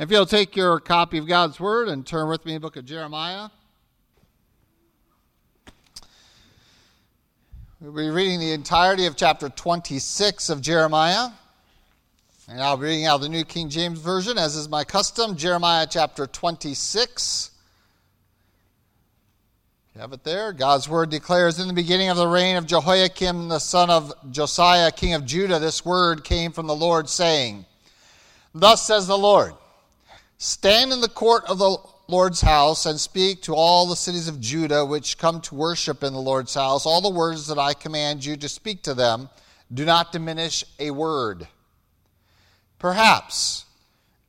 If you'll take your copy of God's Word and turn with me to the book of Jeremiah. We'll be reading the entirety of chapter 26 of Jeremiah. And I'll be reading out the New King James Version, as is my custom, Jeremiah chapter 26. You have it there. God's word declares In the beginning of the reign of Jehoiakim, the son of Josiah, king of Judah, this word came from the Lord, saying, Thus says the Lord. Stand in the court of the Lord's house and speak to all the cities of Judah which come to worship in the Lord's house all the words that I command you to speak to them. Do not diminish a word. Perhaps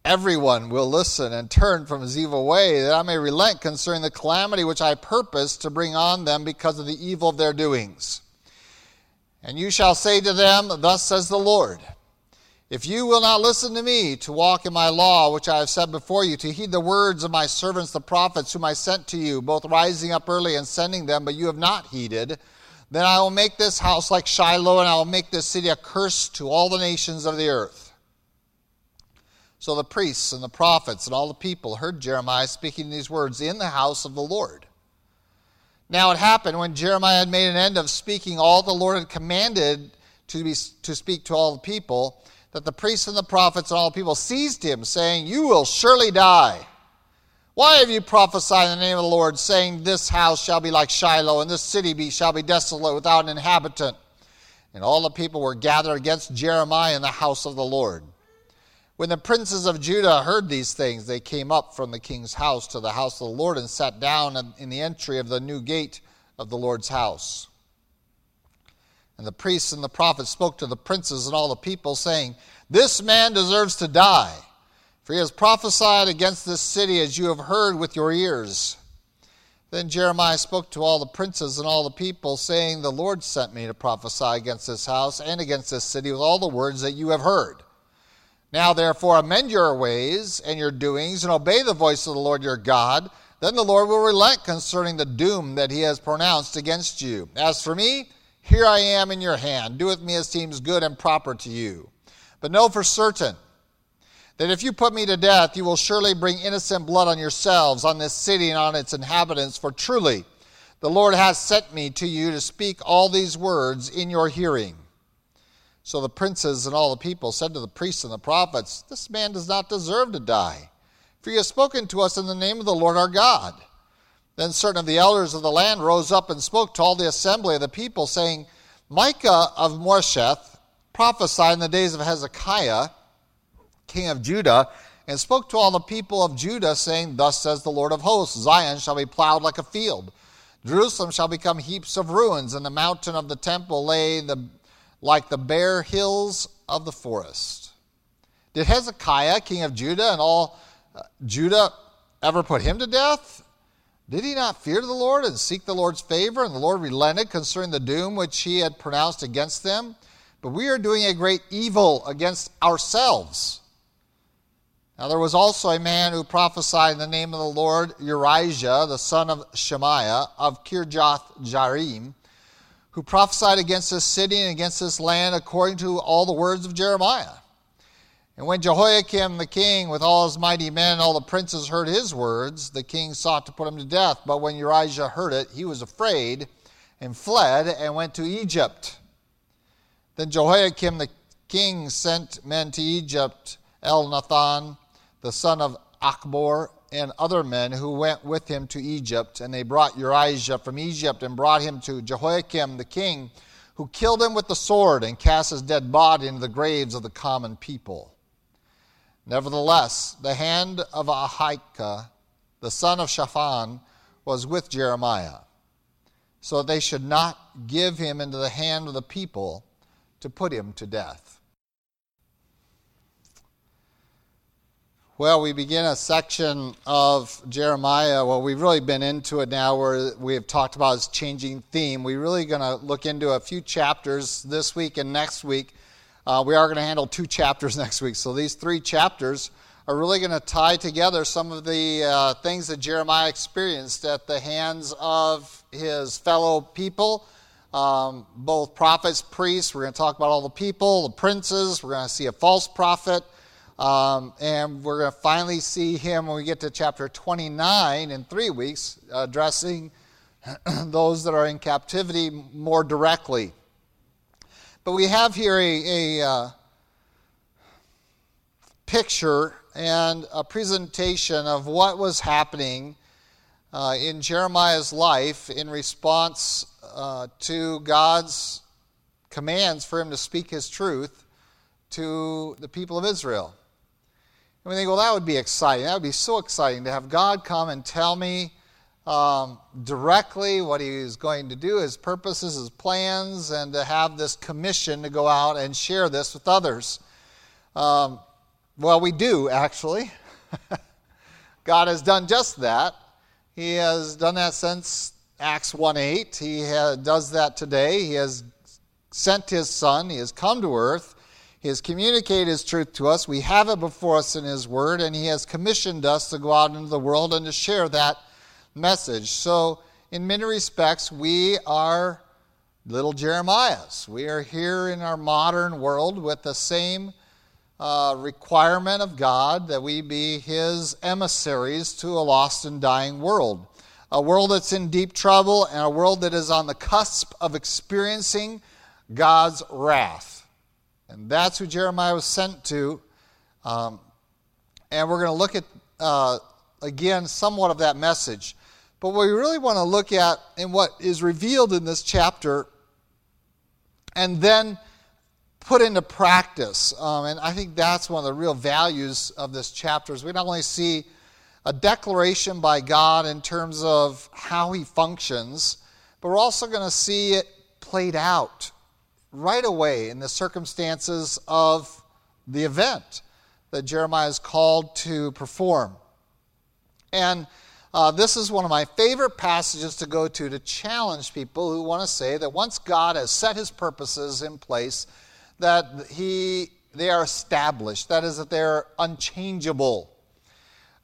everyone will listen and turn from his evil way, that I may relent concerning the calamity which I purpose to bring on them because of the evil of their doings. And you shall say to them, Thus says the Lord. If you will not listen to me to walk in my law, which I have set before you, to heed the words of my servants the prophets, whom I sent to you, both rising up early and sending them, but you have not heeded, then I will make this house like Shiloh, and I will make this city a curse to all the nations of the earth. So the priests and the prophets and all the people heard Jeremiah speaking these words in the house of the Lord. Now it happened when Jeremiah had made an end of speaking all the Lord had commanded to, be, to speak to all the people that the priests and the prophets and all the people seized him, saying, You will surely die. Why have you prophesied in the name of the Lord, saying, This house shall be like Shiloh, and this city be, shall be desolate without an inhabitant? And all the people were gathered against Jeremiah in the house of the Lord. When the princes of Judah heard these things, they came up from the king's house to the house of the Lord and sat down in the entry of the new gate of the Lord's house. And the priests and the prophets spoke to the princes and all the people, saying, This man deserves to die, for he has prophesied against this city as you have heard with your ears. Then Jeremiah spoke to all the princes and all the people, saying, The Lord sent me to prophesy against this house and against this city with all the words that you have heard. Now, therefore, amend your ways and your doings, and obey the voice of the Lord your God. Then the Lord will relent concerning the doom that he has pronounced against you. As for me, here I am in your hand. Do with me as seems good and proper to you. But know for certain that if you put me to death, you will surely bring innocent blood on yourselves, on this city, and on its inhabitants. For truly, the Lord has sent me to you to speak all these words in your hearing. So the princes and all the people said to the priests and the prophets, This man does not deserve to die, for he has spoken to us in the name of the Lord our God. Then certain of the elders of the land rose up and spoke to all the assembly of the people, saying, Micah of Moresheth prophesied in the days of Hezekiah, king of Judah, and spoke to all the people of Judah, saying, Thus says the Lord of hosts Zion shall be plowed like a field, Jerusalem shall become heaps of ruins, and the mountain of the temple lay the, like the bare hills of the forest. Did Hezekiah, king of Judah, and all uh, Judah ever put him to death? Did he not fear the Lord and seek the Lord's favor? And the Lord relented concerning the doom which he had pronounced against them. But we are doing a great evil against ourselves. Now there was also a man who prophesied in the name of the Lord, Urijah, the son of Shemaiah, of Kirjath Jearim, who prophesied against this city and against this land according to all the words of Jeremiah. And when Jehoiakim the king, with all his mighty men and all the princes, heard his words, the king sought to put him to death. But when Urijah heard it, he was afraid and fled and went to Egypt. Then Jehoiakim the king sent men to Egypt, Elnathan, the son of Achbor, and other men who went with him to Egypt. And they brought Urijah from Egypt and brought him to Jehoiakim the king, who killed him with the sword and cast his dead body into the graves of the common people. Nevertheless, the hand of Ahikam, the son of Shaphan, was with Jeremiah, so that they should not give him into the hand of the people to put him to death. Well, we begin a section of Jeremiah. Well, we've really been into it now where we have talked about his changing theme. We're really going to look into a few chapters this week and next week uh, we are going to handle two chapters next week. So these three chapters are really going to tie together some of the uh, things that Jeremiah experienced at the hands of his fellow people, um, both prophets, priests. We're going to talk about all the people, the princes. We're going to see a false prophet. Um, and we're going to finally see him when we get to chapter 29 in three weeks, addressing those that are in captivity more directly. But we have here a, a uh, picture and a presentation of what was happening uh, in Jeremiah's life in response uh, to God's commands for him to speak his truth to the people of Israel. And we think, well, that would be exciting. That would be so exciting to have God come and tell me um, directly what he is going to do, his purposes, his plans, and to have this commission to go out and share this with others. Um, well, we do, actually. God has done just that. He has done that since Acts 1 8. He does that today. He has sent his Son, He has come to earth. He has communicated His truth to us. We have it before us in His Word, and He has commissioned us to go out into the world and to share that message. So, in many respects, we are little Jeremiahs. We are here in our modern world with the same uh, requirement of God that we be His emissaries to a lost and dying world. A world that's in deep trouble and a world that is on the cusp of experiencing God's wrath. And that's who Jeremiah was sent to. Um, and we're going to look at, uh, again, somewhat of that message. But what we really want to look at in what is revealed in this chapter and then put into practice. Um, and I think that's one of the real values of this chapter is we not only see a declaration by God in terms of how he functions, but we're also going to see it played out right away in the circumstances of the event that Jeremiah is called to perform. And uh, this is one of my favorite passages to go to to challenge people who want to say that once God has set his purposes in place, that he, they are established. That is, that they're unchangeable.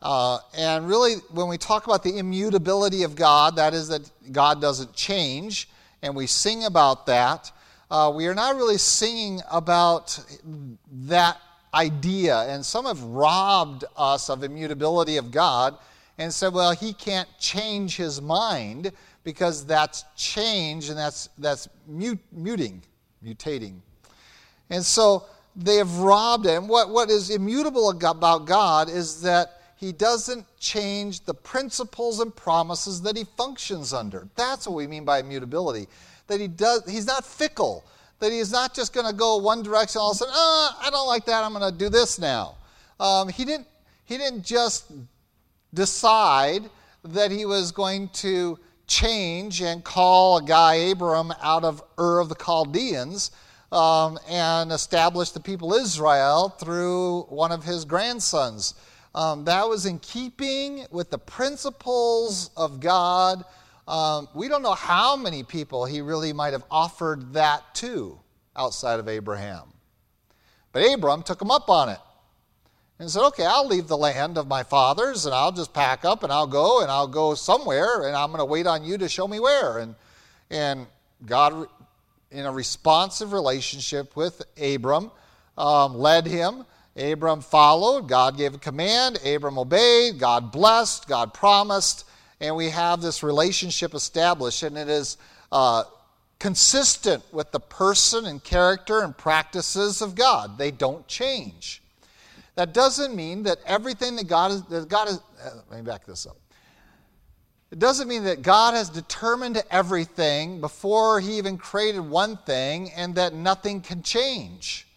Uh, and really, when we talk about the immutability of God, that is, that God doesn't change, and we sing about that, uh, we are not really singing about that idea. And some have robbed us of immutability of God and said, well, he can't change his mind because that's change and that's, that's mute, muting, mutating. And so they have robbed him. What, what is immutable about God is that he doesn't change the principles and promises that he functions under. That's what we mean by immutability. That he does, he's not fickle. That he's not just going to go one direction all of a sudden, ah, I don't like that, I'm going to do this now. Um, he, didn't, he didn't just decide that he was going to change and call a guy, Abram, out of Ur of the Chaldeans um, and establish the people Israel through one of his grandsons. Um, that was in keeping with the principles of God. Um, we don't know how many people he really might have offered that to outside of Abraham. But Abram took him up on it and said, Okay, I'll leave the land of my fathers and I'll just pack up and I'll go and I'll go somewhere and I'm going to wait on you to show me where. And, and God in a responsive relationship with Abram, um, led him. Abram followed. God gave a command. Abram obeyed. God blessed. God promised. And we have this relationship established. And it is uh, consistent with the person and character and practices of God. They don't change. That doesn't mean that everything that God is, that God is, uh, let me back this up. It doesn't mean that God has determined everything before He even created one thing and that nothing can change.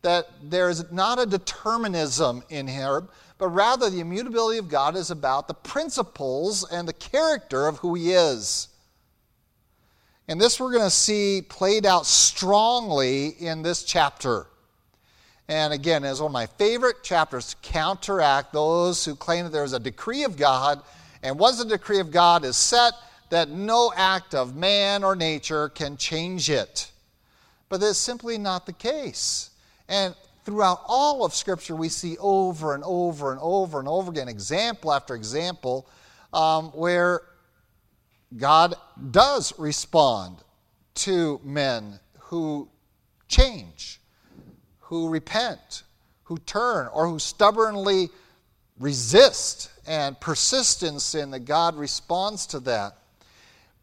That there is not a determinism in Him, but rather the immutability of God is about the principles and the character of who He is. And this we're going to see played out strongly in this chapter. And again, it's one of my favorite chapters to counteract those who claim that there is a decree of God and once the decree of God is set, that no act of man or nature can change it. But that's simply not the case. And throughout all of Scripture, we see over and over and over and over again, example after example, um, where God does respond to men who change, who repent, who turn or who stubbornly resist and persist in sin, that God responds to that.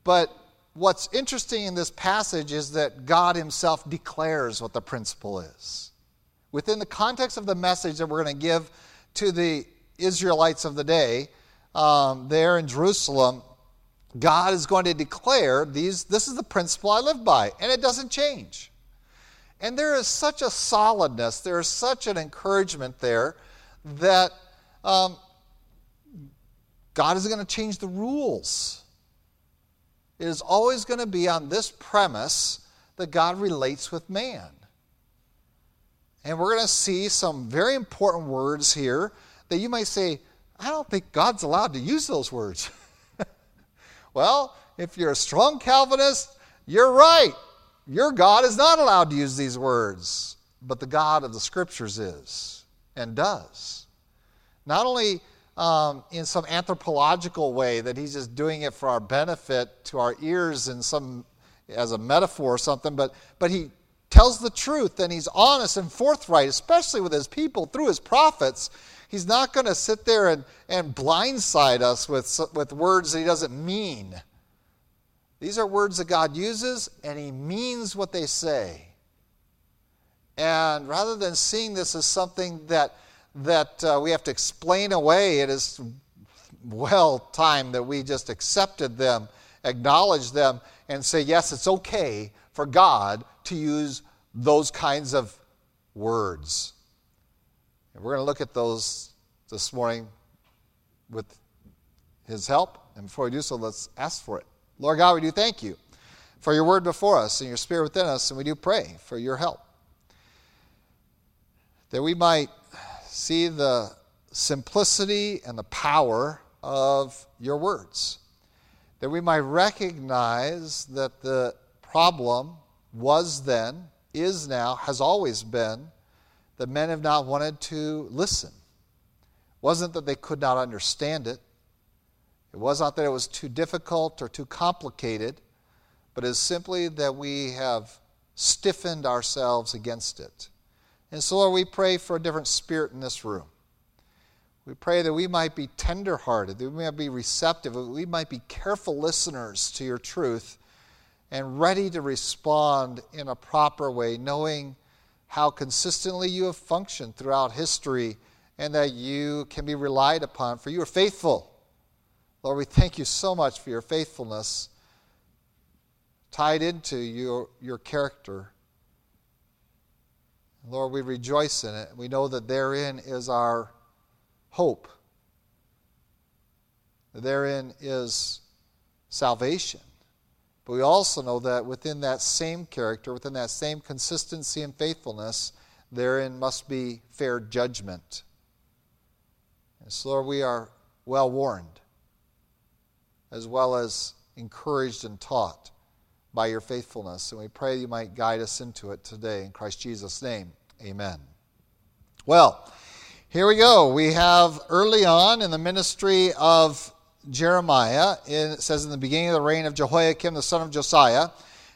But what's interesting in this passage is that God Himself declares what the principle is. Within the context of the message that we're going to give to the Israelites of the day, um, there in Jerusalem, God is going to declare these, this is the principle I live by, and it doesn't change. And there is such a solidness, there is such an encouragement there that um, God is going to change the rules. It is always going to be on this premise that God relates with man. And we're going to see some very important words here that you might say, I don't think God's allowed to use those words. well, if you're a strong Calvinist, you're right. Your God is not allowed to use these words, but the God of the Scriptures is and does. Not only um, in some anthropological way that he's just doing it for our benefit to our ears in some as a metaphor or something, but, but he tells the truth and he's honest and forthright, especially with his people through his prophets. He's not going to sit there and, and blindside us with, with words that he doesn't mean. These are words that God uses, and he means what they say. And rather than seeing this as something that that uh, we have to explain away. It is well time that we just accepted them, acknowledged them, and say, yes, it's okay for God to use those kinds of words. And we're going to look at those this morning with His help. And before we do so, let's ask for it. Lord God, we do thank you for your word before us and your spirit within us, and we do pray for your help. That we might see the simplicity and the power of your words. That we might recognize that the problem was then, is now, has always been that men have not wanted to listen. Wasn't that they could not understand it. It was not that it was too difficult or too complicated, but it is simply that we have stiffened ourselves against it. And so, Lord, we pray for a different spirit in this room. We pray that we might be tenderhearted, that we might be receptive, that we might be careful listeners to your truth and ready to respond in a proper way, knowing how consistently you have functioned throughout history and that you can be relied upon, for you are faithful. Lord, we thank you so much for your faithfulness tied into your, your character. Lord, we rejoice in it. We know that therein is our hope. Therein is salvation. But we also know that within that same character, within that same consistency and faithfulness, therein must be fair judgment. And so, Lord, we are well warned, as well as encouraged and taught by your faithfulness. And we pray you might guide us into it today. In Christ Jesus' name, amen. Well, here we go. We have early on in the ministry of Jeremiah, it says in the beginning of the reign of Jehoiakim, the son of Josiah,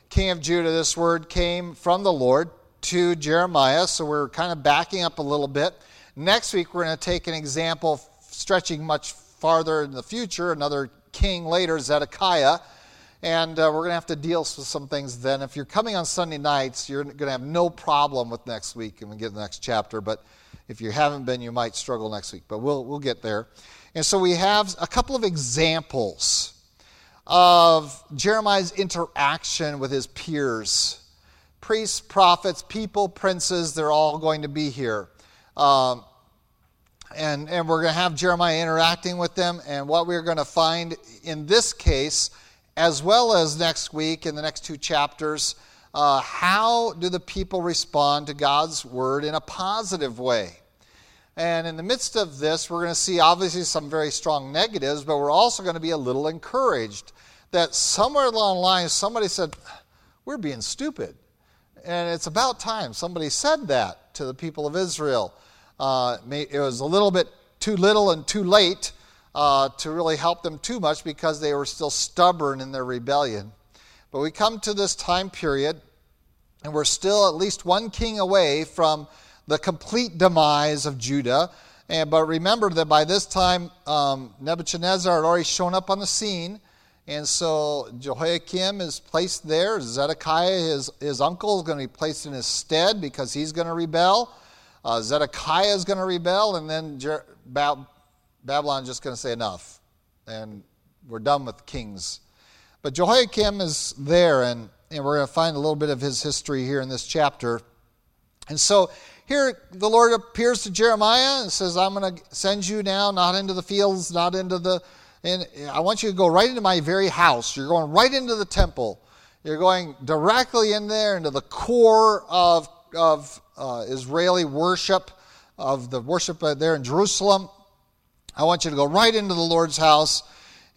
king of Judah, this word came from the Lord to Jeremiah. So we're kind of backing up a little bit. Next week, we're going to take an example stretching much farther in the future, another king later, Zedekiah and uh, we're going to have to deal with some things then. If you're coming on Sunday nights, you're going to have no problem with next week and we get to the next chapter. But if you haven't been, you might struggle next week. But we'll, we'll get there. And so we have a couple of examples of Jeremiah's interaction with his peers priests, prophets, people, princes, they're all going to be here. Um, and, and we're going to have Jeremiah interacting with them. And what we're going to find in this case as well as next week in the next two chapters, uh, how do the people respond to God's word in a positive way? And in the midst of this, we're going to see obviously some very strong negatives, but we're also going to be a little encouraged that somewhere along the line somebody said, We're being stupid. And it's about time somebody said that to the people of Israel. Uh, it was a little bit too little and too late, uh, to really help them too much because they were still stubborn in their rebellion. But we come to this time period, and we're still at least one king away from the complete demise of Judah. And, but remember that by this time, um, Nebuchadnezzar had already shown up on the scene. And so Jehoiakim is placed there. Zedekiah, his, his uncle, is going to be placed in his stead because he's going to rebel. Uh, Zedekiah is going to rebel. And then Jer- Bab- Babylon is just going to say enough. And we're done with kings. But Jehoiakim is there, and, and we're going to find a little bit of his history here in this chapter. And so here the Lord appears to Jeremiah and says, I'm going to send you now, not into the fields, not into the. And I want you to go right into my very house. You're going right into the temple. You're going directly in there into the core of, of uh, Israeli worship, of the worship there in Jerusalem. I want you to go right into the Lord's house,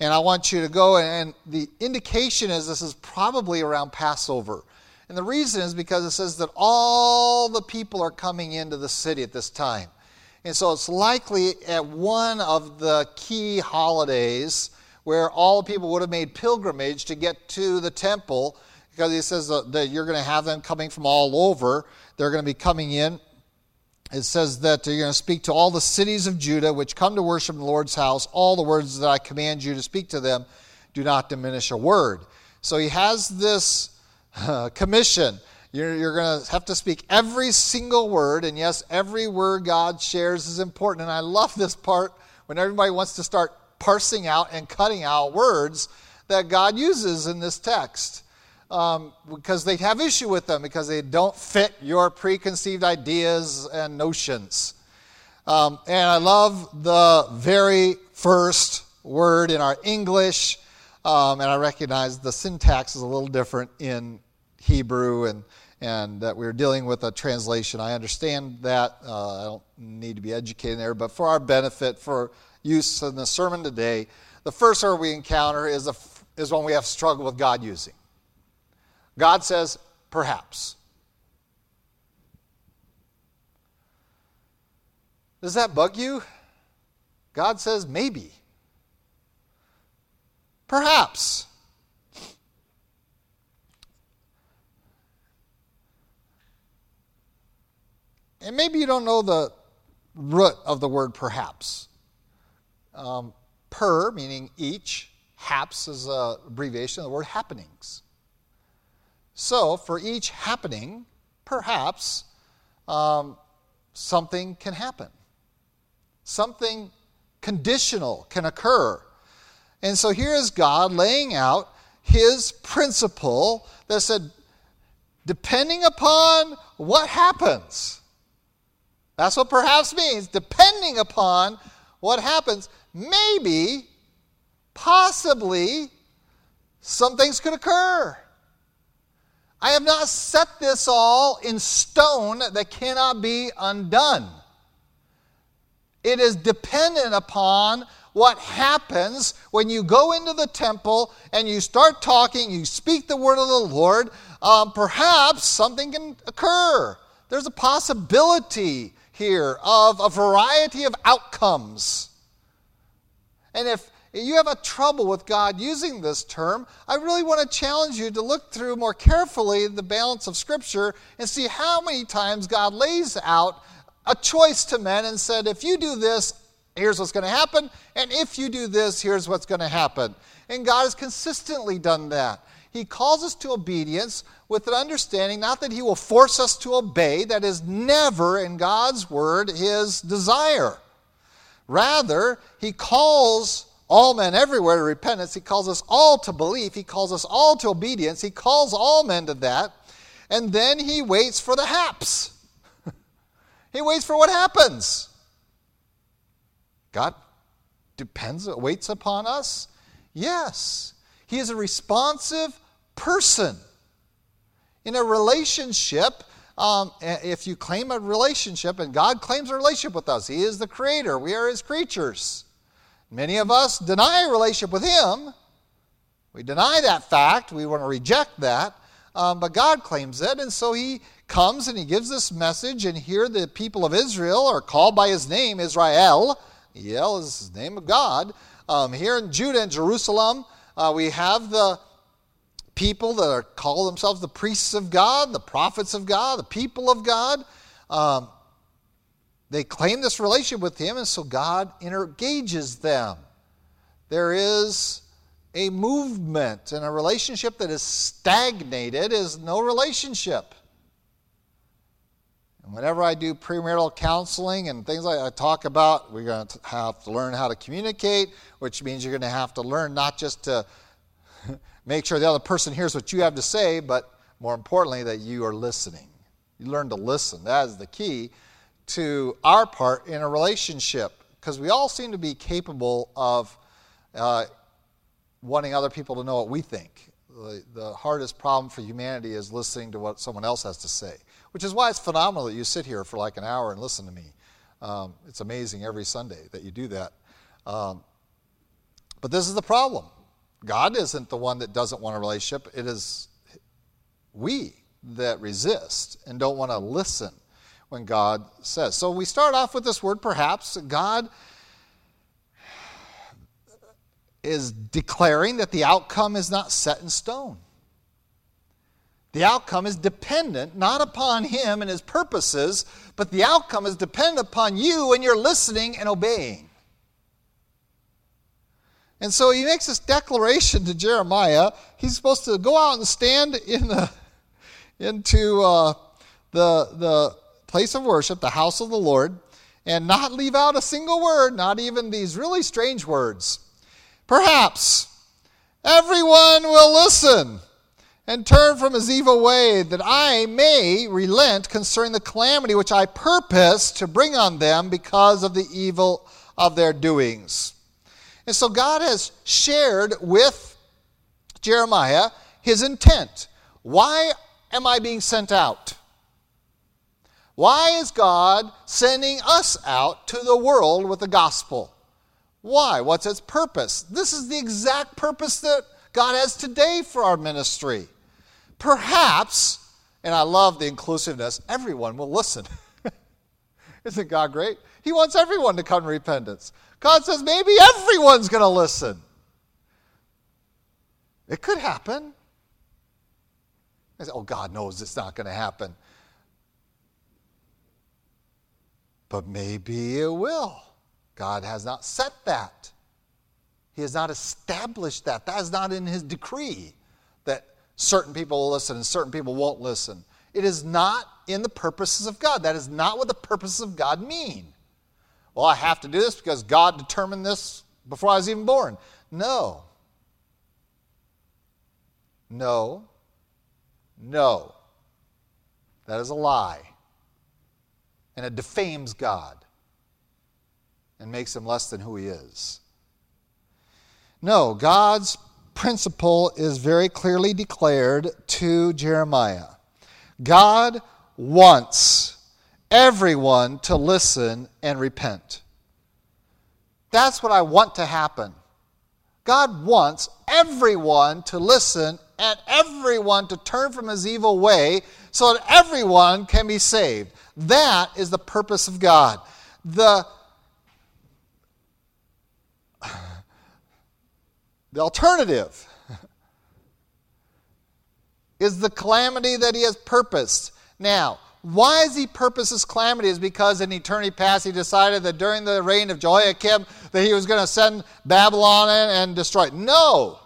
and I want you to go. And the indication is this is probably around Passover. And the reason is because it says that all the people are coming into the city at this time. And so it's likely at one of the key holidays where all the people would have made pilgrimage to get to the temple because he says that you're going to have them coming from all over. They're going to be coming in. It says that you're going to speak to all the cities of Judah which come to worship in the Lord's house. All the words that I command you to speak to them do not diminish a word. So he has this uh, commission. You're, you're going to have to speak every single word, and yes, every word God shares is important. And I love this part when everybody wants to start parsing out and cutting out words that God uses in this text. Um, because they have issue with them because they don't fit your preconceived ideas and notions. Um, and I love the very first word in our English, um, and I recognize the syntax is a little different in Hebrew and, and that we are dealing with a translation. I understand that. Uh, I don't need to be educated there, but for our benefit, for use in the sermon today, the first word we encounter is, a, is one we have struggled with God using. God says, perhaps. Does that bug you? God says, maybe. Perhaps. And maybe you don't know the root of the word perhaps. Um, per, meaning each, haps is an abbreviation of the word happenings. So, for each happening, perhaps um, something can happen. Something conditional can occur. And so here is God laying out his principle that said, depending upon what happens, that's what perhaps means. Depending upon what happens, maybe, possibly, some things could occur. I have not set this all in stone that cannot be undone. It is dependent upon what happens when you go into the temple and you start talking, you speak the word of the Lord. Um, perhaps something can occur. There's a possibility here of a variety of outcomes. And if you have a trouble with God using this term, I really want to challenge you to look through more carefully the balance of Scripture and see how many times God lays out a choice to men and said, if you do this, here's what's going to happen, and if you do this, here's what's going to happen. And God has consistently done that. He calls us to obedience with an understanding not that He will force us to obey, that is never in God's Word His desire. Rather, He calls all men everywhere to repentance. He calls us all to belief. He calls us all to obedience. He calls all men to that. And then He waits for the haps. he waits for what happens. God depends, waits upon us? Yes. He is a responsive, person. In a relationship, um, if you claim a relationship, and God claims a relationship with us, He is the creator, we are His creatures. Many of us deny a relationship with Him. We deny that fact, we want to reject that, um, but God claims it, and so He comes and He gives this message, and here the people of Israel are called by His name, Israel. El is the name of God. Um, here in Judah and Jerusalem, uh, we have the people that are call themselves the priests of God, the prophets of God, the people of God. Um, they claim this relationship with Him, and so God engages them. There is a movement, and a relationship that is stagnated is no relationship. And whenever I do premarital counseling and things like I talk about, we're going to have to learn how to communicate, which means you're going to have to learn not just to make sure the other person hears what you have to say, but more importantly, that you are listening. You learn to listen. That is the key to our part in a relationship because we all seem to be capable of uh, wanting other people to know what we think. The, the hardest problem for humanity is listening to what someone else has to say which is why it's phenomenal that you sit here for like an hour and listen to me. Um, it's amazing every Sunday that you do that. Um, but this is the problem God isn't the one that doesn't want a relationship, it is we that resist and don't want to listen when God says. So we start off with this word, perhaps. God is declaring that the outcome is not set in stone. The outcome is dependent not upon him and his purposes, but the outcome is dependent upon you and your listening and obeying. And so he makes this declaration to Jeremiah. He's supposed to go out and stand in the, into uh, the, the place of worship, the house of the Lord, and not leave out a single word, not even these really strange words. Perhaps everyone will listen and turn from his evil way, that I may relent concerning the calamity which I purpose to bring on them because of the evil of their doings. And so God has shared with Jeremiah his intent. Why am I being sent out? Why is God sending us out to the world with the gospel? Why? What's its purpose? This is the exact purpose that God has today for our ministry. Perhaps, and I love the inclusiveness, everyone will listen. Isn't God great? He wants everyone to come to repentance. God says maybe everyone's going to listen. It could happen. I say, oh, God knows it's not going to happen. But maybe it will. God has not set that. He has not established that. That is not in His decree that certain people will listen and certain people won't listen. It is not in the purposes of God. That is not what the purposes of God mean. Well, I have to do this because God determined this before I was even born. No. No. No. That is a lie. And it defames God and makes him less than who he is. No, God's principle is very clearly declared to Jeremiah. God wants everyone to listen and repent. That's what I want to happen. God wants everyone to listen and everyone to turn from his evil way so that everyone can be saved. That is the purpose of God. The The alternative is the calamity that he has purposed. Now, why is he purposed this calamity? Is because in eternity past he decided that during the reign of Jehoiakim that he was going to send Babylon in and destroy it. No.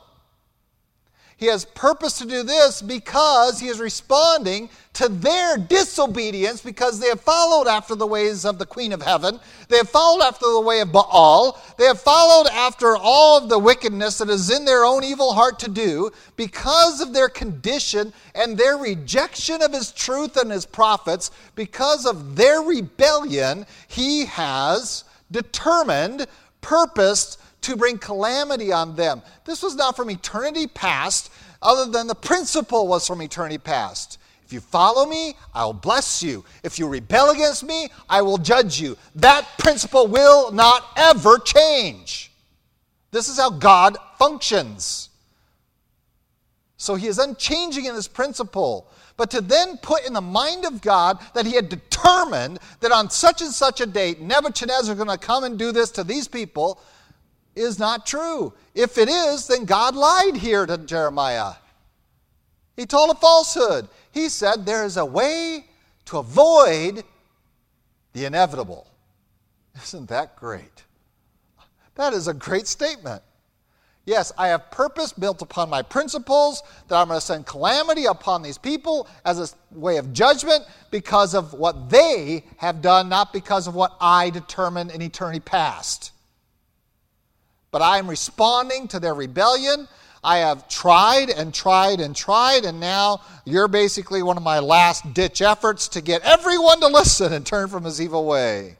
He has purpose to do this because he is responding to their disobedience because they have followed after the ways of the Queen of Heaven. They have followed after the way of Baal. They have followed after all of the wickedness that is in their own evil heart to do because of their condition and their rejection of his truth and his prophets. Because of their rebellion, he has determined, purposed, to bring calamity on them. This was not from eternity past, other than the principle was from eternity past. If you follow me, I will bless you. If you rebel against me, I will judge you. That principle will not ever change. This is how God functions. So he is unchanging in his principle. But to then put in the mind of God that he had determined that on such and such a date, Nebuchadnezzar is going to come and do this to these people, is not true. If it is, then God lied here to Jeremiah. He told a falsehood. He said there is a way to avoid the inevitable. Isn't that great? That is a great statement. Yes, I have purpose built upon my principles that I'm going to send calamity upon these people as a way of judgment because of what they have done, not because of what I determined in eternity past. But I am responding to their rebellion. I have tried and tried and tried, and now you're basically one of my last ditch efforts to get everyone to listen and turn from his evil way.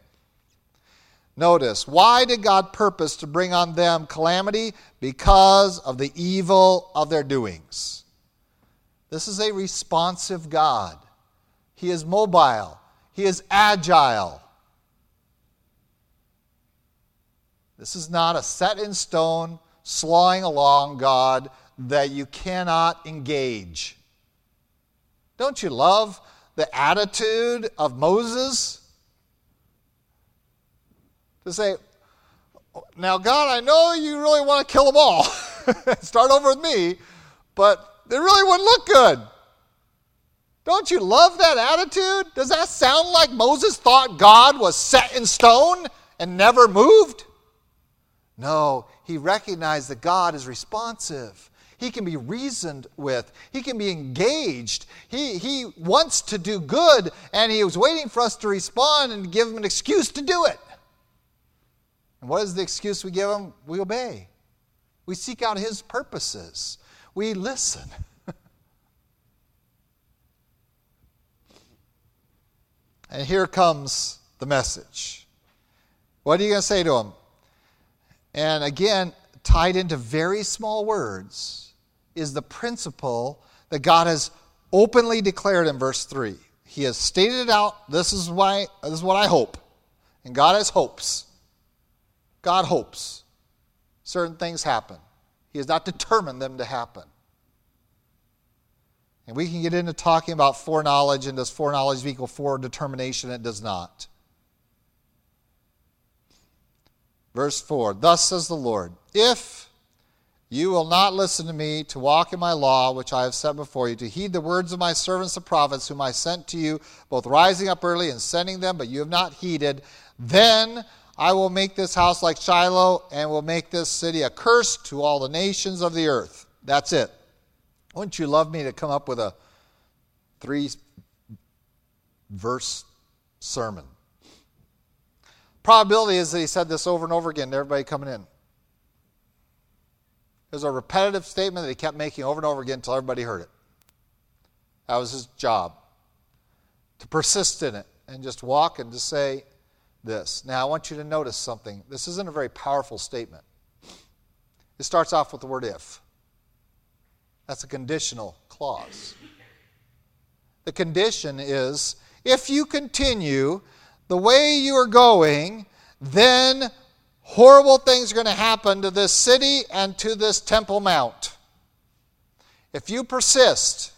Notice, why did God purpose to bring on them calamity? Because of the evil of their doings. This is a responsive God. He is mobile, He is agile. This is not a set in stone, sawing along God that you cannot engage. Don't you love the attitude of Moses? to say, Now, God, I know you really want to kill them all. Start over with me, but it really wouldn't look good. Don't you love that attitude? Does that sound like Moses thought God was set in stone and never moved? No, he recognized that God is responsive. He can be reasoned with. He can be engaged. He, he wants to do good, and he was waiting for us to respond and give him an excuse to do it. And what is the excuse we give him? We obey. We seek out his purposes. We listen. and here comes the message. What are you going to say to him? And again, tied into very small words is the principle that God has openly declared in verse 3. He has stated it out. This is why this is what I hope. And God has hopes. God hopes certain things happen. He has not determined them to happen. And we can get into talking about foreknowledge and does foreknowledge equal foredetermination? It does not. Verse 4 Thus says the Lord, if you will not listen to me to walk in my law, which I have set before you, to heed the words of my servants the prophets, whom I sent to you, both rising up early and sending them, but you have not heeded, then I will make this house like Shiloh and will make this city a curse to all the nations of the earth. That's it. Wouldn't you love me to come up with a three verse sermon? Probability is that he said this over and over again to everybody coming in. It was a repetitive statement that he kept making over and over again until everybody heard it. That was his job. To persist in it and just walk and just say, this. Now, I want you to notice something. This isn't a very powerful statement. It starts off with the word if. That's a conditional clause. The condition is if you continue the way you are going, then horrible things are going to happen to this city and to this Temple Mount. If you persist,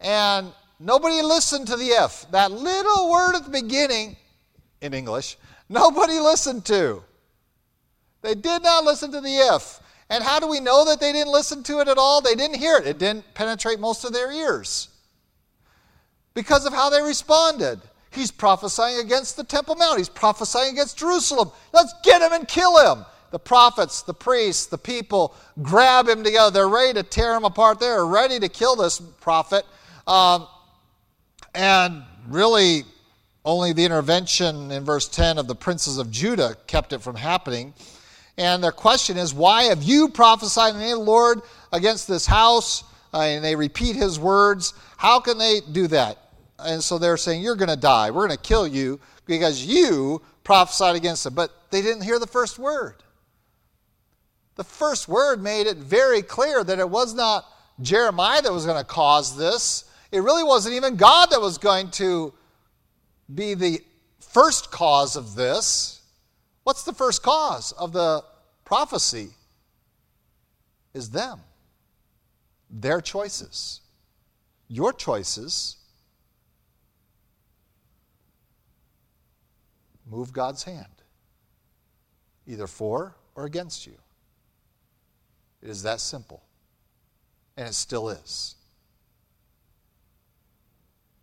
and nobody listened to the if, that little word at the beginning in English, nobody listened to. They did not listen to the if. And how do we know that they didn't listen to it at all? They didn't hear it, it didn't penetrate most of their ears because of how they responded. He's prophesying against the Temple Mount, he's prophesying against Jerusalem. Let's get him and kill him. The prophets, the priests, the people grab him together. They're ready to tear him apart. They're ready to kill this prophet. Um, and really, only the intervention in verse 10 of the princes of Judah kept it from happening. And their question is, Why have you prophesied in the name of the Lord against this house? Uh, and they repeat his words. How can they do that? And so they're saying, You're going to die. We're going to kill you because you prophesied against them. But they didn't hear the first word. The first word made it very clear that it was not Jeremiah that was going to cause this. It really wasn't even God that was going to be the first cause of this. What's the first cause of the prophecy? Is them, their choices, your choices. Move God's hand, either for or against you. It is that simple. And it still is.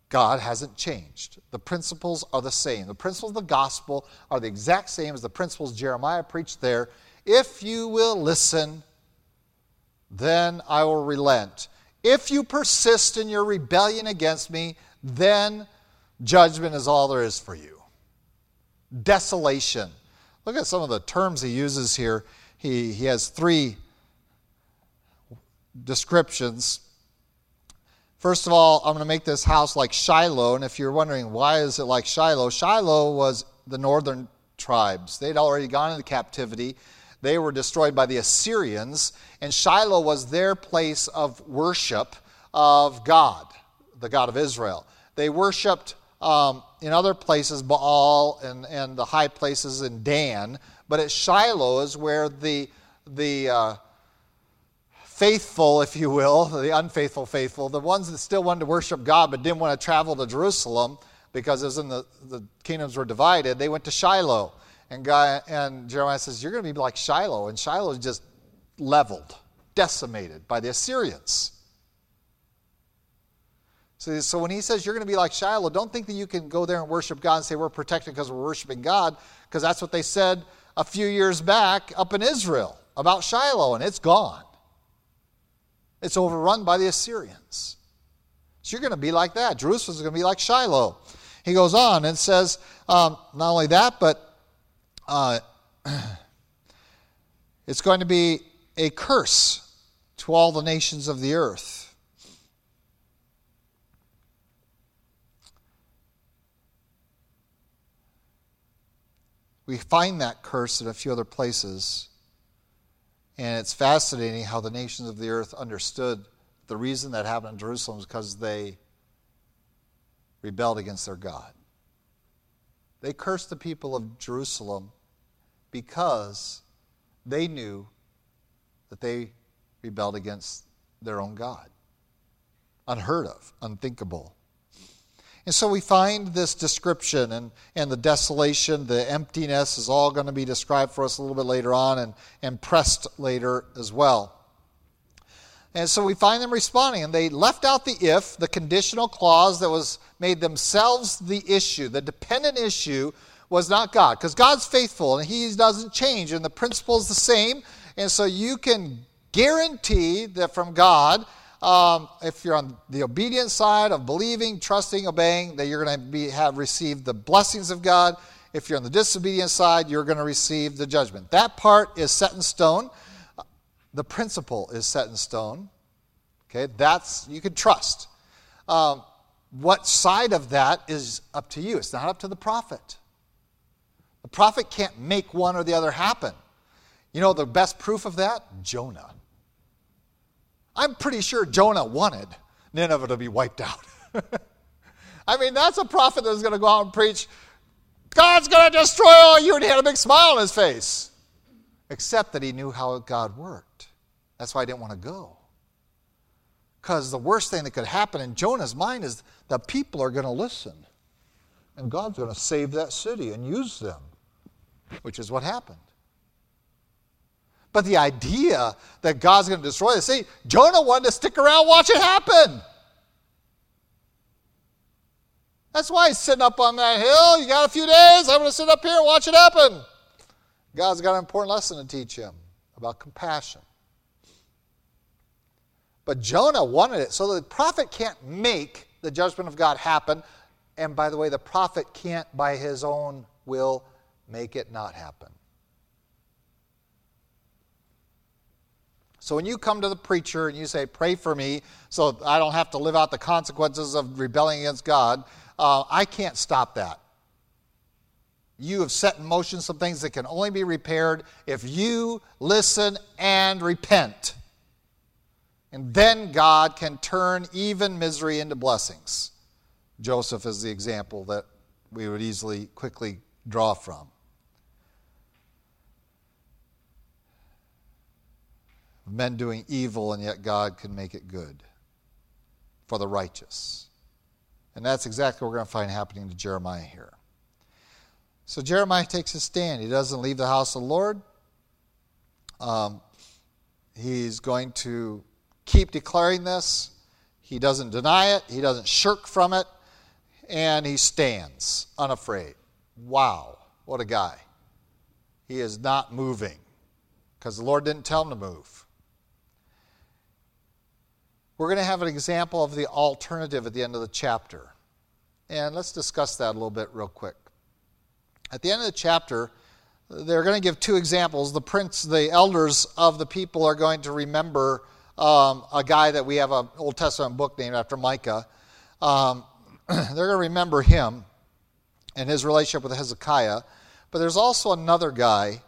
God hasn't changed. The principles are the same. The principles of the gospel are the exact same as the principles Jeremiah preached there. If you will listen, then I will relent. If you persist in your rebellion against me, then judgment is all there is for you. Desolation. Look at some of the terms he uses here. He, he has three descriptions. First of all, I'm going to make this house like Shiloh. And if you're wondering why is it like Shiloh, Shiloh was the northern tribes. They'd already gone into captivity. They were destroyed by the Assyrians, and Shiloh was their place of worship of God, the God of Israel. They worshiped um, in other places Baal and, and the high places in Dan, but at Shiloh is where the, the uh, faithful, if you will, the unfaithful faithful, the ones that still wanted to worship God but didn't want to travel to Jerusalem because it was in the, the kingdoms were divided, they went to Shiloh. And, God, and Jeremiah says, You're going to be like Shiloh. And Shiloh is just leveled, decimated by the Assyrians. So, so when he says you're going to be like Shiloh, don't think that you can go there and worship God and say we're protected because we're worshiping God, because that's what they said a few years back up in Israel about Shiloh, and it's gone. It's overrun by the Assyrians. So you're going to be like that. Jerusalem's going to be like Shiloh. He goes on and says, um, not only that, but uh, it's going to be a curse to all the nations of the earth. We find that curse in a few other places. And it's fascinating how the nations of the earth understood the reason that happened in Jerusalem is because they rebelled against their God. They cursed the people of Jerusalem because they knew that they rebelled against their own God. Unheard of, unthinkable. And so we find this description and, and the desolation, the emptiness is all going to be described for us a little bit later on and, and pressed later as well. And so we find them responding, and they left out the if, the conditional clause that was made themselves the issue. The dependent issue was not God, because God's faithful and He doesn't change, and the principle is the same. And so you can guarantee that from God, um, if you're on the obedient side of believing, trusting, obeying, that you're going to be, have received the blessings of God. If you're on the disobedient side, you're going to receive the judgment. That part is set in stone the principle is set in stone. Okay, that's, you can trust. Um, what side of that is up to you? It's not up to the prophet. The prophet can't make one or the other happen. You know the best proof of that? Jonah. I'm pretty sure Jonah wanted Nineveh to be wiped out. I mean, that's a prophet that's going to go out and preach, God's going to destroy all you, and he had a big smile on his face except that he knew how God worked. That's why I didn't want to go. Because the worst thing that could happen in Jonah's mind is the people are going to listen. And God's going to save that city and use them, which is what happened. But the idea that God's going to destroy the city, Jonah wanted to stick around watch it happen. That's why he's sitting up on that hill. You got a few days, I'm going to sit up here and watch it happen. God's got an important lesson to teach him about compassion. But Jonah wanted it. So the prophet can't make the judgment of God happen. And by the way, the prophet can't, by his own will, make it not happen. So when you come to the preacher and you say, Pray for me so I don't have to live out the consequences of rebelling against God, uh, I can't stop that. You have set in motion some things that can only be repaired if you listen and repent. And then God can turn even misery into blessings. Joseph is the example that we would easily, quickly draw from. Men doing evil, and yet God can make it good for the righteous. And that's exactly what we're going to find happening to Jeremiah here. So Jeremiah takes a stand. He doesn't leave the house of the Lord. Um, he's going to keep declaring this. He doesn't deny it, he doesn't shirk from it. and he stands unafraid. Wow, what a guy. He is not moving because the Lord didn't tell him to move. We're going to have an example of the alternative at the end of the chapter. And let's discuss that a little bit, real quick. At the end of the chapter, they're going to give two examples. The prince, the elders of the people are going to remember um, a guy that we have an Old Testament book named after Micah. Um, they're going to remember him and his relationship with Hezekiah. But there's also another guy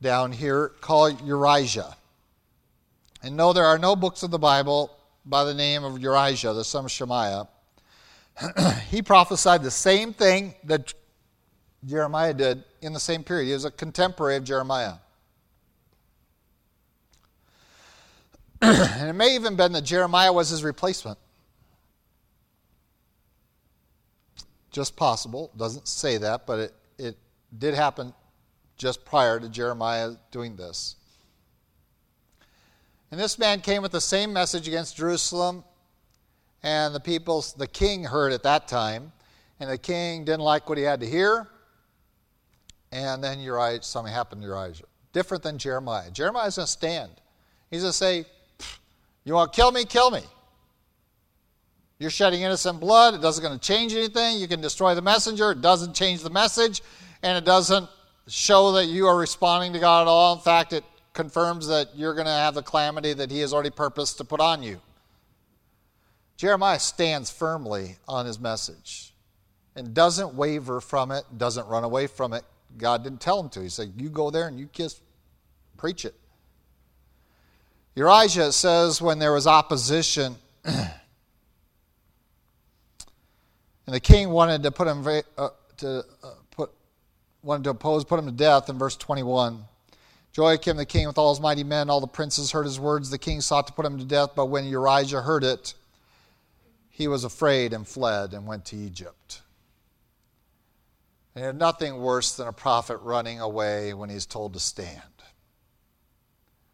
down here called Urijah. And no, there are no books of the Bible by the name of Urijah, the son of Shemaiah. he prophesied the same thing that Jeremiah did in the same period. He was a contemporary of Jeremiah. and it may even been that Jeremiah was his replacement. Just possible. Doesn't say that, but it, it did happen just prior to Jeremiah doing this. And this man came with the same message against Jerusalem, and the people, the king heard at that time, and the king didn't like what he had to hear. And then Uriah, something happened to Uriah. Different than Jeremiah. Jeremiah's going to stand. He's going to say, You want to kill me? Kill me. You're shedding innocent blood. It doesn't going to change anything. You can destroy the messenger. It doesn't change the message. And it doesn't show that you are responding to God at all. In fact, it confirms that you're going to have the calamity that He has already purposed to put on you. Jeremiah stands firmly on his message and doesn't waver from it, doesn't run away from it. God didn't tell him to. He said, You go there and you kiss, preach it. Urijah says when there was opposition, and the king wanted to put him uh, to uh, put wanted to oppose, put him to death in verse 21. Jehoiakim the king with all his mighty men, all the princes heard his words. The king sought to put him to death, but when Urijah heard it, he was afraid and fled and went to Egypt. And there's nothing worse than a prophet running away when he's told to stand.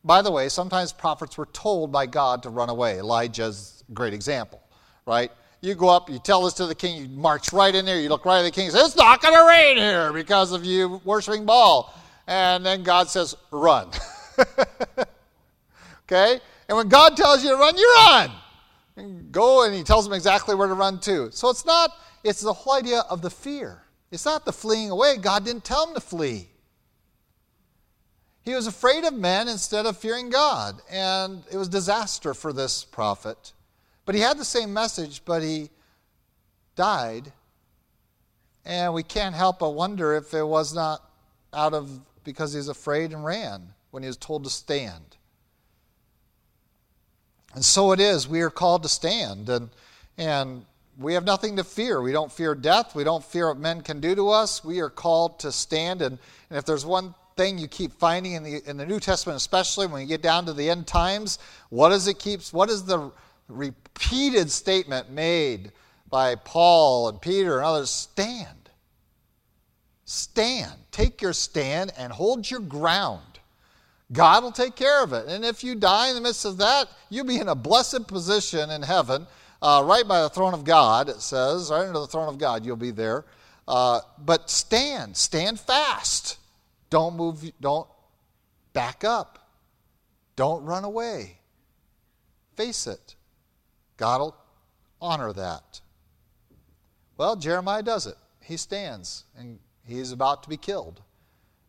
By the way, sometimes prophets were told by God to run away. Elijah's a great example, right? You go up, you tell this to the king, you march right in there, you look right at the king, and say, It's not going to rain here because of you worshiping Baal. And then God says, Run. okay? And when God tells you to run, you run. And go, and he tells them exactly where to run to. So it's not, it's the whole idea of the fear. It's not the fleeing away. God didn't tell him to flee. He was afraid of men instead of fearing God. And it was disaster for this prophet. But he had the same message, but he died. And we can't help but wonder if it was not out of because he was afraid and ran when he was told to stand. And so it is. We are called to stand. And, and we have nothing to fear. We don't fear death. We don't fear what men can do to us. We are called to stand. And, and if there's one thing you keep finding in the, in the New Testament, especially when you get down to the end times, what does it keeps? What is the repeated statement made by Paul and Peter and others? Stand. Stand. Take your stand and hold your ground. God will take care of it. And if you die in the midst of that, you'll be in a blessed position in heaven uh, right by the throne of God, it says, right under the throne of God, you'll be there. Uh, but stand, stand fast. Don't move, don't back up. Don't run away. Face it. God will honor that. Well, Jeremiah does it. He stands and he's about to be killed.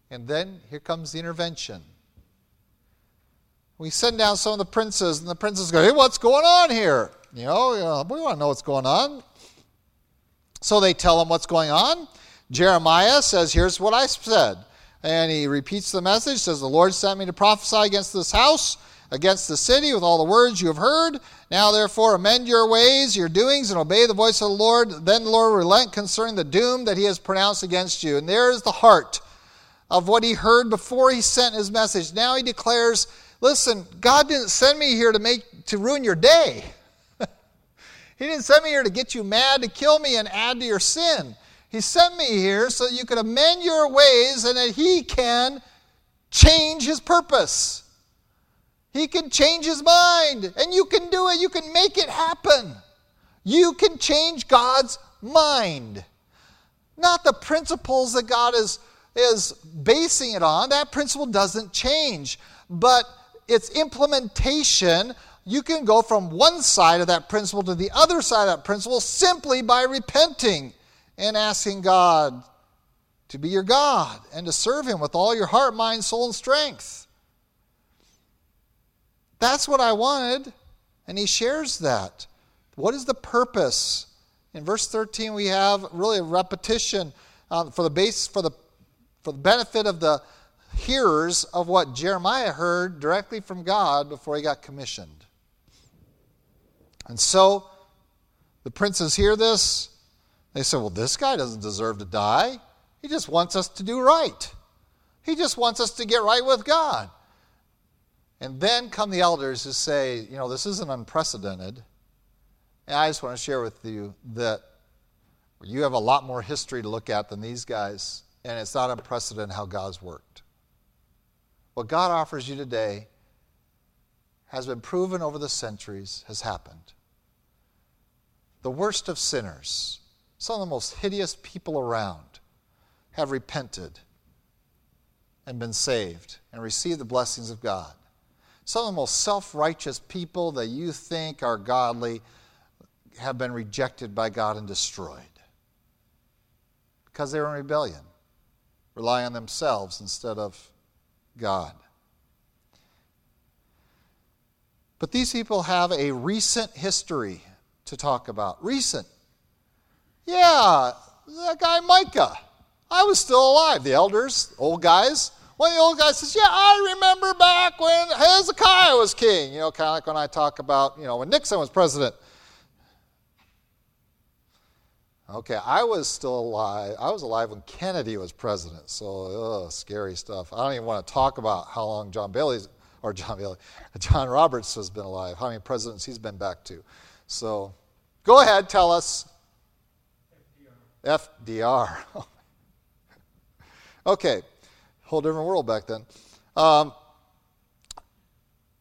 And then here comes the intervention. We send down some of the princes, and the princes go, Hey, what's going on here? You know, we want to know what's going on. So they tell him what's going on. Jeremiah says, Here's what I said. And he repeats the message, says, The Lord sent me to prophesy against this house, against the city, with all the words you have heard. Now, therefore, amend your ways, your doings, and obey the voice of the Lord. Then the Lord relent concerning the doom that he has pronounced against you. And there is the heart of what he heard before he sent his message. Now he declares, Listen, God didn't send me here to make to ruin your day. He didn't send me here to get you mad, to kill me, and add to your sin. He sent me here so you could amend your ways and that He can change His purpose. He can change His mind, and you can do it. You can make it happen. You can change God's mind. Not the principles that God is, is basing it on. That principle doesn't change. But its implementation, you can go from one side of that principle to the other side of that principle simply by repenting and asking God to be your God and to serve Him with all your heart, mind, soul, and strength. That's what I wanted. And He shares that. What is the purpose? In verse 13, we have really a repetition um, for the base for the for the benefit of the hearers of what Jeremiah heard directly from God before he got commissioned. And so the princes hear this. They say, Well, this guy doesn't deserve to die. He just wants us to do right. He just wants us to get right with God. And then come the elders who say, You know, this isn't unprecedented. And I just want to share with you that you have a lot more history to look at than these guys, and it's not unprecedented how God's worked. What God offers you today has been proven over the centuries, has happened. The worst of sinners, some of the most hideous people around, have repented and been saved and received the blessings of God. Some of the most self righteous people that you think are godly have been rejected by God and destroyed because they were in rebellion, rely on themselves instead of God. But these people have a recent history to talk about. Recent. Yeah, that guy Micah. I was still alive. The elders, old guys. One of the old guys says, Yeah, I remember back when Hezekiah was king. You know, kind of like when I talk about, you know, when Nixon was president. Okay, I was still alive. I was alive when Kennedy was president, so ugh, scary stuff. I don't even want to talk about how long John Bailey's or John Bailey, John Roberts has been alive, how many presidents he's been back to. So, go ahead, tell us. FDR. FDR. okay, whole different world back then. Um,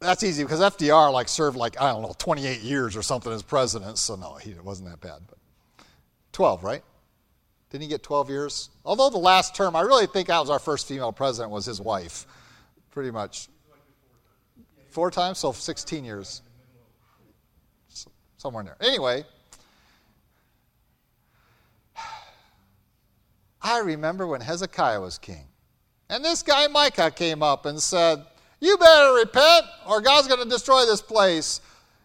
that's easy because FDR like served like I don't know 28 years or something as president, so no, he wasn't that bad. But 12, right? Didn't he get 12 years? Although the last term, I really think that was our first female president was his wife, pretty much. Four times, so 16 years. Somewhere in there. Anyway, I remember when Hezekiah was king. And this guy Micah came up and said, You better repent, or God's going to destroy this place.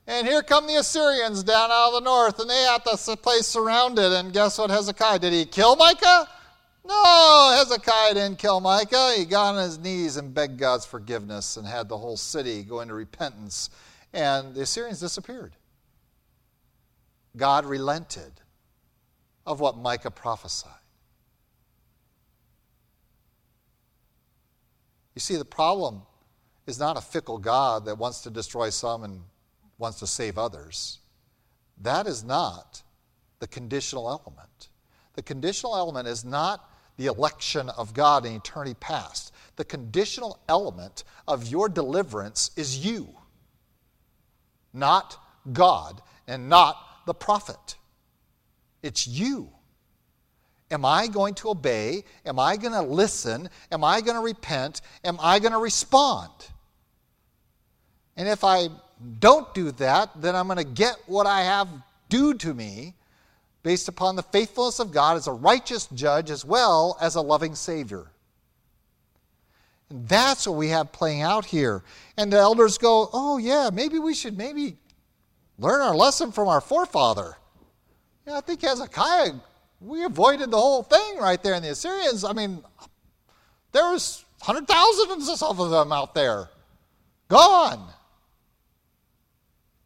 And here come the Assyrians down out of the north, and they have the place surrounded. And guess what, Hezekiah? Did he kill Micah? No, Hezekiah didn't kill Micah. He got on his knees and begged God's forgiveness and had the whole city go into repentance. And the Assyrians disappeared. God relented of what Micah prophesied. You see, the problem is not a fickle God that wants to destroy some and wants to save others. That is not the conditional element. The conditional element is not the election of God in eternity past. The conditional element of your deliverance is you, not God and not the prophet. It's you. Am I going to obey? Am I going to listen? Am I going to repent? Am I going to respond? And if I don't do that, then I'm going to get what I have due to me based upon the faithfulness of God as a righteous judge as well as a loving Savior. And that's what we have playing out here. And the elders go, oh, yeah, maybe we should maybe learn our lesson from our forefather. Yeah, I think Hezekiah, we avoided the whole thing right there in the Assyrians. I mean, there was 100,000 of them out there. Gone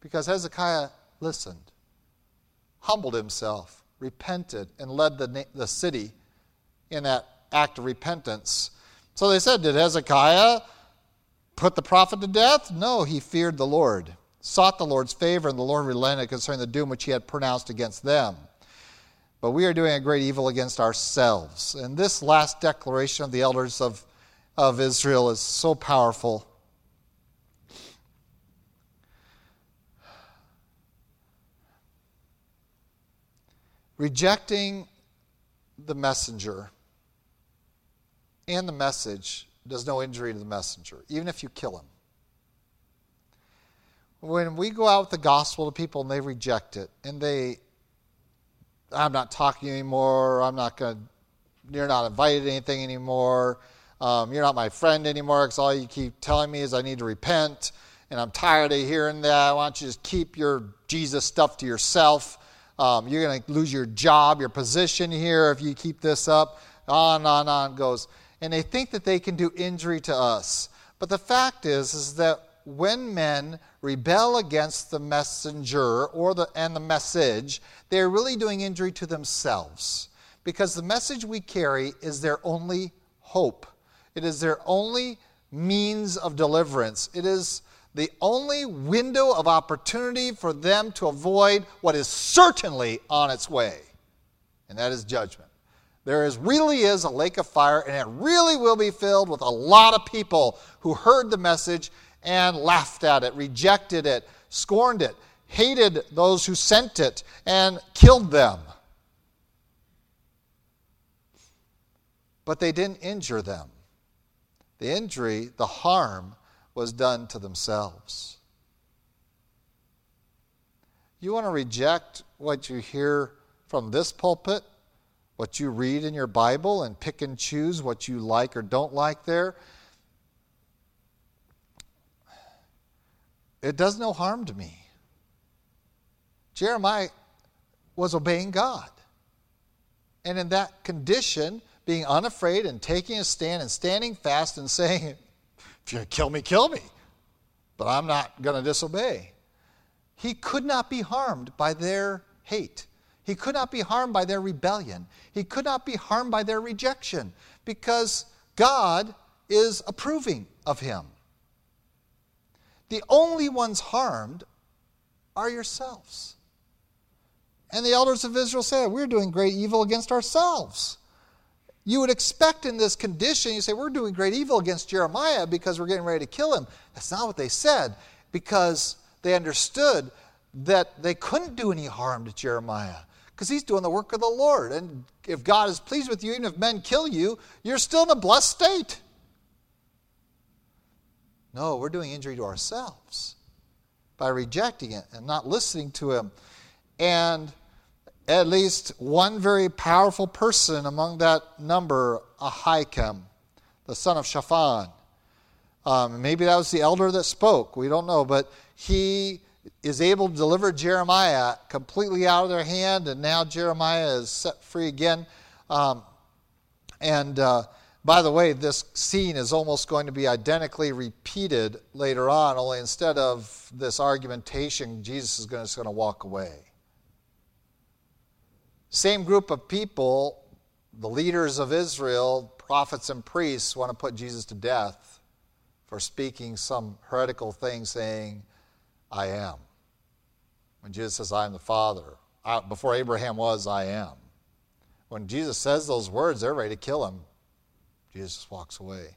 because Hezekiah listened, humbled himself, repented, and led the, the city in that act of repentance. So they said, Did Hezekiah put the prophet to death? No, he feared the Lord, sought the Lord's favor, and the Lord relented concerning the doom which he had pronounced against them. But we are doing a great evil against ourselves. And this last declaration of the elders of, of Israel is so powerful. Rejecting the messenger and the message does no injury to the messenger, even if you kill him. When we go out with the gospel to people and they reject it, and they, I'm not talking anymore, I'm not going to, you're not invited to anything anymore, um, you're not my friend anymore because all you keep telling me is I need to repent, and I'm tired of hearing that. Why don't you just keep your Jesus stuff to yourself? Um, you're going to lose your job, your position here if you keep this up. On on on goes. And they think that they can do injury to us. But the fact is, is that when men rebel against the messenger or the, and the message, they are really doing injury to themselves. Because the message we carry is their only hope. It is their only means of deliverance. It is the only window of opportunity for them to avoid what is certainly on its way, and that is judgment. There is, really is a lake of fire, and it really will be filled with a lot of people who heard the message and laughed at it, rejected it, scorned it, hated those who sent it, and killed them. But they didn't injure them. The injury, the harm, was done to themselves. You want to reject what you hear from this pulpit, what you read in your Bible, and pick and choose what you like or don't like there? It does no harm to me. Jeremiah was obeying God. And in that condition, being unafraid and taking a stand and standing fast and saying, If you're going to kill me, kill me. But I'm not going to disobey. He could not be harmed by their hate. He could not be harmed by their rebellion. He could not be harmed by their rejection because God is approving of him. The only ones harmed are yourselves. And the elders of Israel said, We're doing great evil against ourselves. You would expect in this condition, you say, We're doing great evil against Jeremiah because we're getting ready to kill him. That's not what they said because they understood that they couldn't do any harm to Jeremiah because he's doing the work of the Lord. And if God is pleased with you, even if men kill you, you're still in a blessed state. No, we're doing injury to ourselves by rejecting it and not listening to him. And at least one very powerful person among that number, Ahikam, the son of Shaphan. Um, maybe that was the elder that spoke. We don't know. But he is able to deliver Jeremiah completely out of their hand, and now Jeremiah is set free again. Um, and uh, by the way, this scene is almost going to be identically repeated later on, only instead of this argumentation, Jesus is going to walk away. Same group of people, the leaders of Israel, prophets and priests, want to put Jesus to death for speaking some heretical thing saying, I am. When Jesus says, I am the Father, I, before Abraham was, I am. When Jesus says those words, they're ready to kill him. Jesus walks away.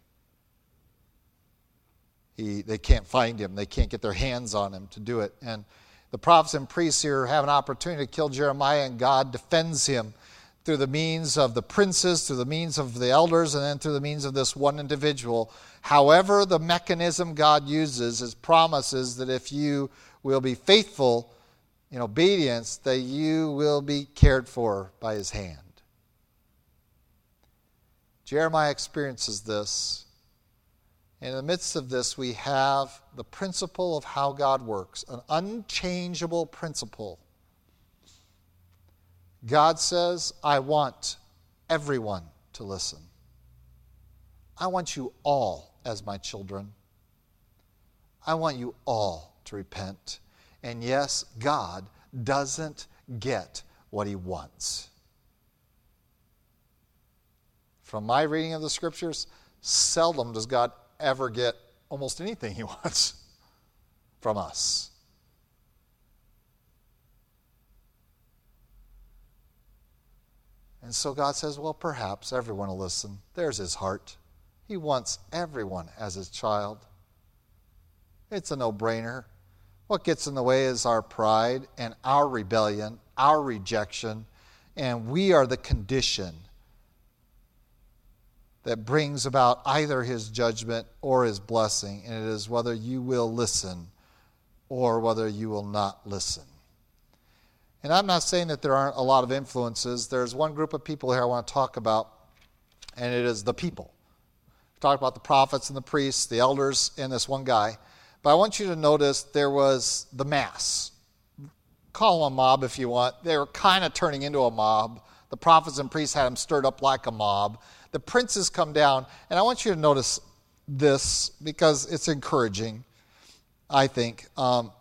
He, they can't find him. They can't get their hands on him to do it. And the prophets and priests here have an opportunity to kill Jeremiah, and God defends him through the means of the princes, through the means of the elders, and then through the means of this one individual. However, the mechanism God uses is promises that if you will be faithful in obedience, that you will be cared for by his hand. Jeremiah experiences this in the midst of this, we have the principle of how God works, an unchangeable principle. God says, I want everyone to listen. I want you all as my children. I want you all to repent. And yes, God doesn't get what he wants. From my reading of the scriptures, seldom does God ever get almost anything he wants from us. And so God says, well, perhaps everyone will listen. There's his heart. He wants everyone as his child. It's a no brainer. What gets in the way is our pride and our rebellion, our rejection. And we are the condition that brings about either his judgment or his blessing, and it is whether you will listen or whether you will not listen. And I'm not saying that there aren't a lot of influences. There's one group of people here I want to talk about, and it is the people. We talked about the prophets and the priests, the elders, and this one guy. But I want you to notice there was the mass. Call them a mob if you want. They were kind of turning into a mob. The prophets and priests had them stirred up like a mob. The princes come down, and I want you to notice this because it's encouraging, I think. Um,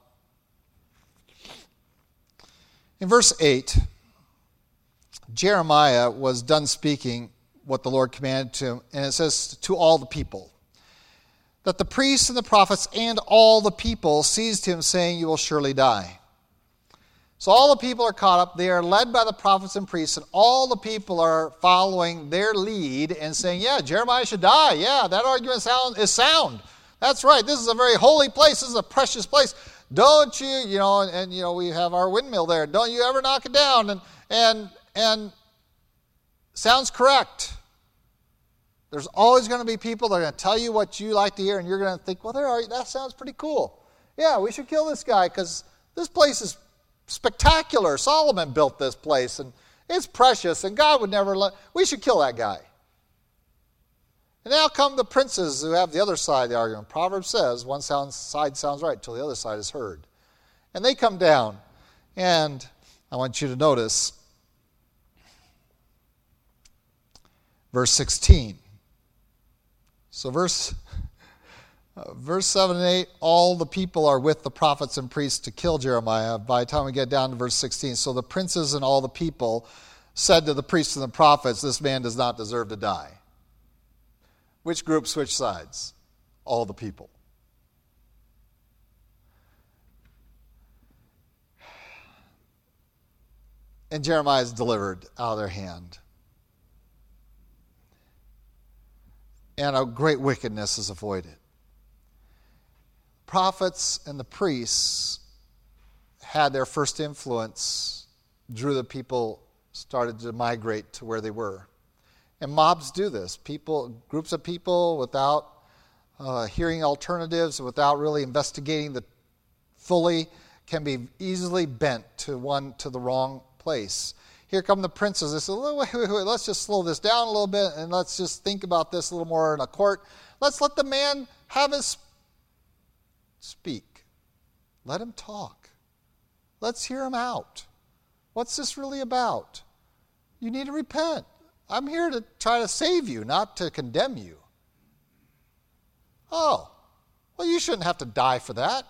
in verse 8, Jeremiah was done speaking what the Lord commanded to him, and it says, To all the people, that the priests and the prophets and all the people seized him, saying, You will surely die. So all the people are caught up. They are led by the prophets and priests, and all the people are following their lead and saying, Yeah, Jeremiah should die. Yeah, that argument sound, is sound. That's right. This is a very holy place. This is a precious place. Don't you, you know, and, and, you know, we have our windmill there. Don't you ever knock it down. And and and sounds correct. There's always going to be people that are going to tell you what you like to hear, and you're going to think, well, there are, that sounds pretty cool. Yeah, we should kill this guy because this place is spectacular. Solomon built this place, and it's precious, and God would never let. We should kill that guy. And now come the princes who have the other side of the argument. Proverbs says one side sounds right till the other side is heard. And they come down. And I want you to notice verse 16. So, verse, verse 7 and 8 all the people are with the prophets and priests to kill Jeremiah. By the time we get down to verse 16, so the princes and all the people said to the priests and the prophets, This man does not deserve to die. Which group switched sides? All the people. And Jeremiah is delivered out of their hand. And a great wickedness is avoided. Prophets and the priests had their first influence, drew the people, started to migrate to where they were. And mobs do this. People, groups of people without uh, hearing alternatives, without really investigating the fully, can be easily bent to one to the wrong place. Here come the princes. They say, wait, wait, wait, let's just slow this down a little bit and let's just think about this a little more in a court. Let's let the man have his speak. Let him talk. Let's hear him out. What's this really about? You need to repent. I'm here to try to save you, not to condemn you. Oh, well, you shouldn't have to die for that.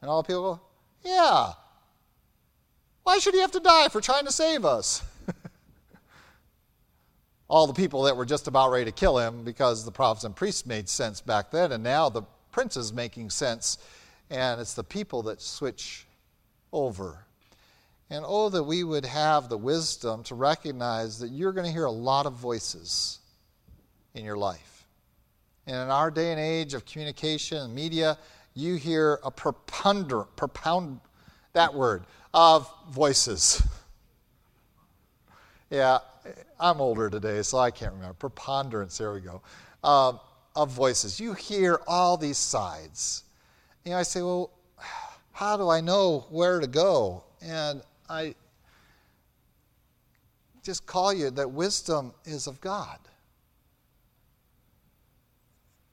And all people go, Yeah. Why should he have to die for trying to save us? all the people that were just about ready to kill him because the prophets and priests made sense back then, and now the prince is making sense, and it's the people that switch over. And oh, that we would have the wisdom to recognize that you're going to hear a lot of voices in your life. And in our day and age of communication and media, you hear a preponderant, propound, that word, of voices. yeah, I'm older today, so I can't remember. Preponderance, there we go, um, of voices. You hear all these sides. You know, I say, well, how do I know where to go? And I just call you that wisdom is of God.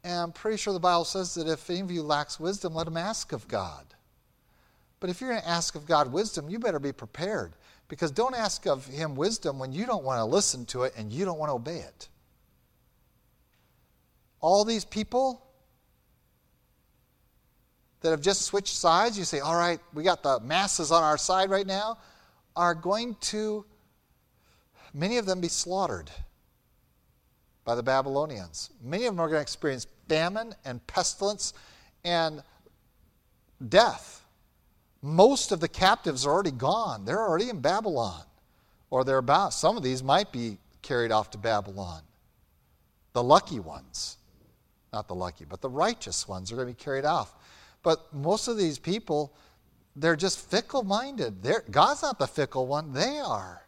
And I'm pretty sure the Bible says that if any of you lacks wisdom, let him ask of God. But if you're going to ask of God wisdom, you better be prepared. Because don't ask of him wisdom when you don't want to listen to it and you don't want to obey it. All these people that have just switched sides, you say, all right, we got the masses on our side right now, are going to, many of them, be slaughtered by the Babylonians. Many of them are going to experience famine and pestilence and death. Most of the captives are already gone. They're already in Babylon, or they're about. Some of these might be carried off to Babylon. The lucky ones, not the lucky, but the righteous ones are going to be carried off. But most of these people, they're just fickle minded. God's not the fickle one, they are.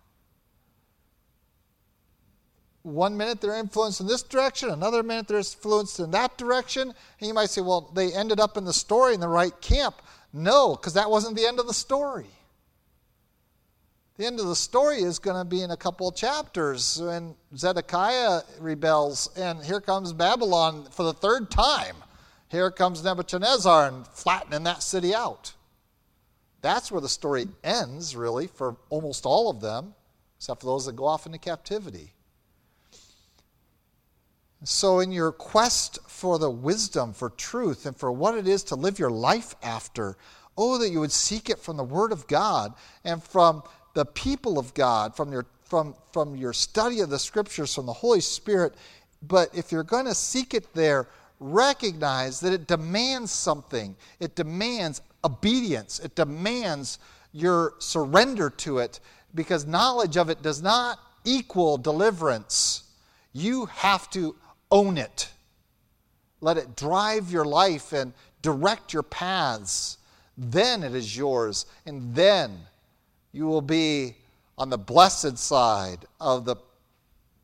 One minute they're influenced in this direction, another minute they're influenced in that direction. And you might say, well, they ended up in the story in the right camp. No, because that wasn't the end of the story. The end of the story is going to be in a couple of chapters when Zedekiah rebels, and here comes Babylon for the third time. Here comes Nebuchadnezzar and flattening that city out. That's where the story ends, really, for almost all of them, except for those that go off into captivity. So, in your quest for the wisdom, for truth, and for what it is to live your life after, oh, that you would seek it from the Word of God and from the people of God, from your, from, from your study of the Scriptures, from the Holy Spirit. But if you're going to seek it there, recognize that it demands something. It demands obedience, it demands your surrender to it because knowledge of it does not equal deliverance. You have to own it. Let it drive your life and direct your paths. Then it is yours, and then you will be on the blessed side of the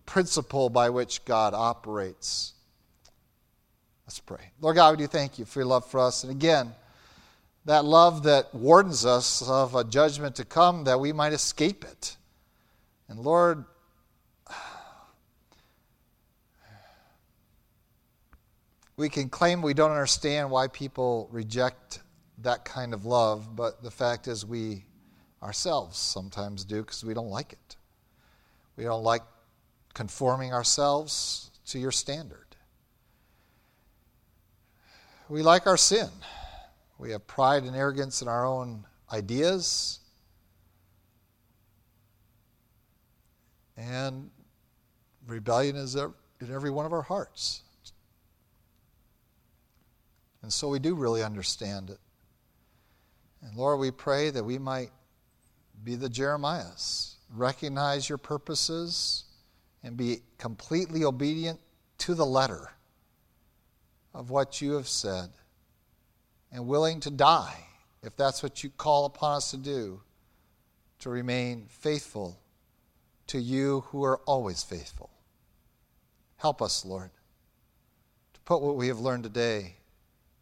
principle by which God operates. Let's pray. Lord God, we do thank you for your love for us. And again, that love that wardens us of a judgment to come that we might escape it. And Lord, we can claim we don't understand why people reject that kind of love, but the fact is we ourselves sometimes do because we don't like it. We don't like conforming ourselves to your standard. We like our sin. We have pride and arrogance in our own ideas. And rebellion is in every one of our hearts. And so we do really understand it. And Lord, we pray that we might be the Jeremiahs, recognize your purposes, and be completely obedient to the letter of what you have said, and willing to die if that's what you call upon us to do, to remain faithful to you who are always faithful. Help us, Lord, to put what we have learned today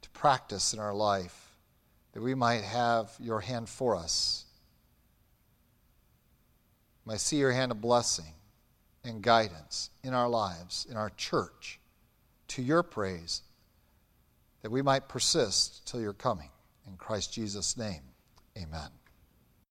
to practice in our life, that we might have your hand for us might see your hand of blessing and guidance in our lives, in our church, to your praise, that we might persist till your coming. In Christ Jesus' name, amen.